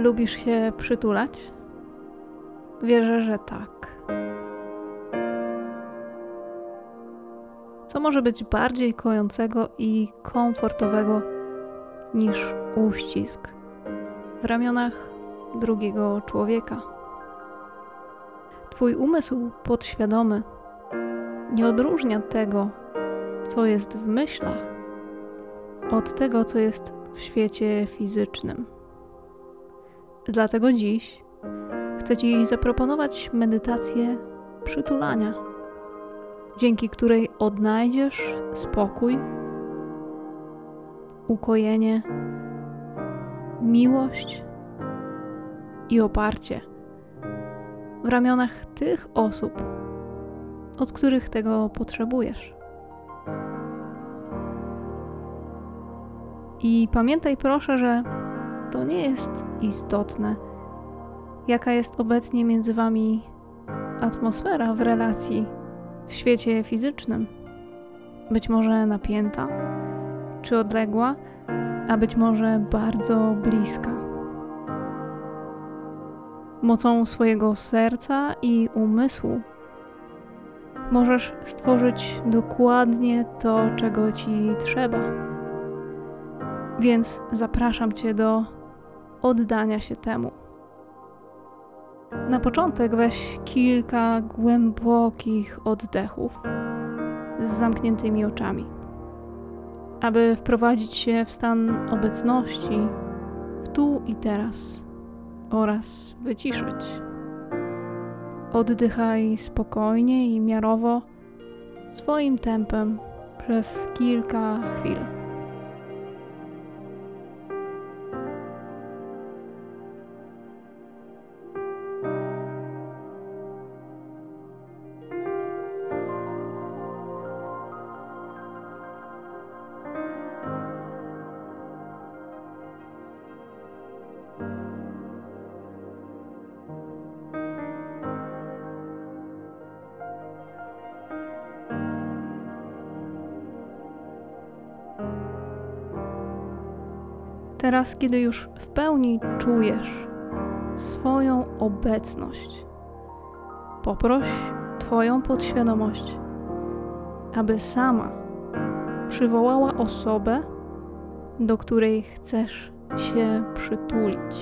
Lubisz się przytulać? Wierzę, że tak. Co może być bardziej kojącego i komfortowego niż uścisk w ramionach drugiego człowieka? Twój umysł podświadomy nie odróżnia tego, co jest w myślach, od tego, co jest w świecie fizycznym. Dlatego dziś chcę Ci zaproponować medytację przytulania, dzięki której odnajdziesz spokój, ukojenie, miłość i oparcie w ramionach tych osób, od których tego potrzebujesz. I pamiętaj proszę, że to nie jest istotne, jaka jest obecnie między wami atmosfera w relacji w świecie fizycznym. Być może napięta, czy odległa, a być może bardzo bliska. Mocą swojego serca i umysłu możesz stworzyć dokładnie to, czego ci trzeba. Więc zapraszam Cię do oddania się temu. Na początek weź kilka głębokich oddechów z zamkniętymi oczami, aby wprowadzić się w stan obecności w tu i teraz oraz wyciszyć. Oddychaj spokojnie i miarowo, swoim tempem przez kilka chwil. Teraz, kiedy już w pełni czujesz swoją obecność, poproś Twoją podświadomość, aby sama przywołała osobę, do której chcesz się przytulić.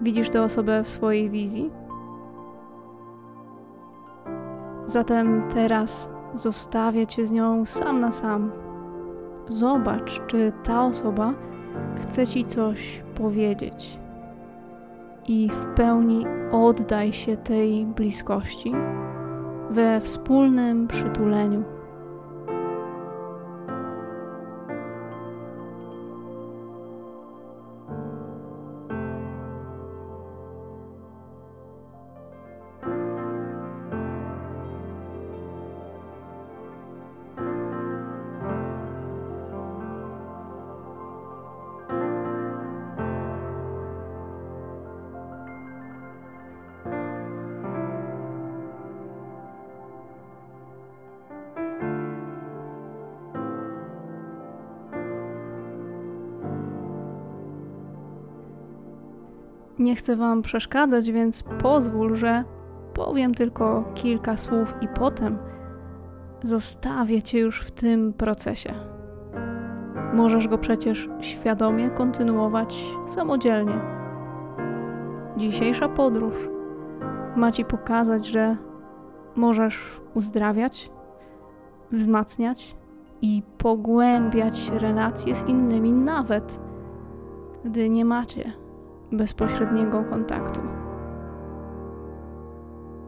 Widzisz tę osobę w swojej wizji? Zatem teraz zostawię cię z nią sam na sam. Zobacz, czy ta osoba chce ci coś powiedzieć. I w pełni oddaj się tej bliskości we wspólnym przytuleniu. Nie chcę Wam przeszkadzać, więc pozwól, że powiem tylko kilka słów i potem zostawię Cię już w tym procesie. Możesz go przecież świadomie kontynuować samodzielnie. Dzisiejsza podróż ma Ci pokazać, że możesz uzdrawiać, wzmacniać i pogłębiać relacje z innymi, nawet gdy nie macie bezpośredniego kontaktu.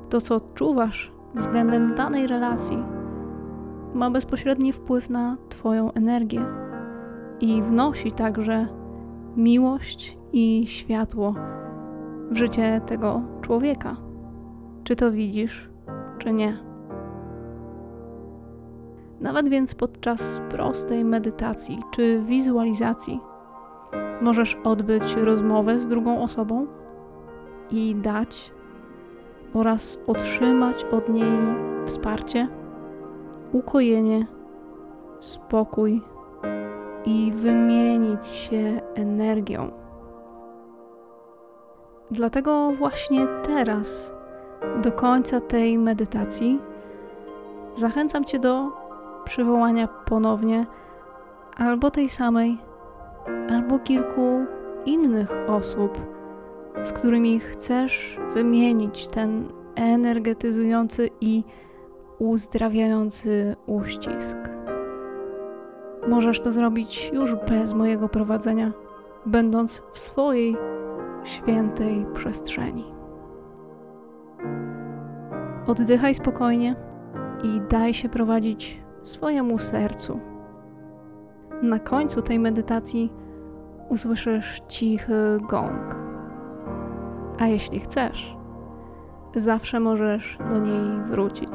To, co odczuwasz względem danej relacji, ma bezpośredni wpływ na Twoją energię i wnosi także miłość i światło w życie tego człowieka. Czy to widzisz, czy nie? Nawet więc podczas prostej medytacji czy wizualizacji Możesz odbyć rozmowę z drugą osobą i dać oraz otrzymać od niej wsparcie ukojenie, spokój i wymienić się energią. Dlatego właśnie teraz, do końca tej medytacji, zachęcam Cię do przywołania ponownie albo tej samej, albo kilku innych osób, z którymi chcesz wymienić ten energetyzujący i uzdrawiający uścisk. Możesz to zrobić już bez mojego prowadzenia, będąc w swojej świętej przestrzeni. Oddychaj spokojnie i daj się prowadzić swojemu sercu. Na końcu tej medytacji usłyszysz cichy gong. A jeśli chcesz, zawsze możesz do niej wrócić.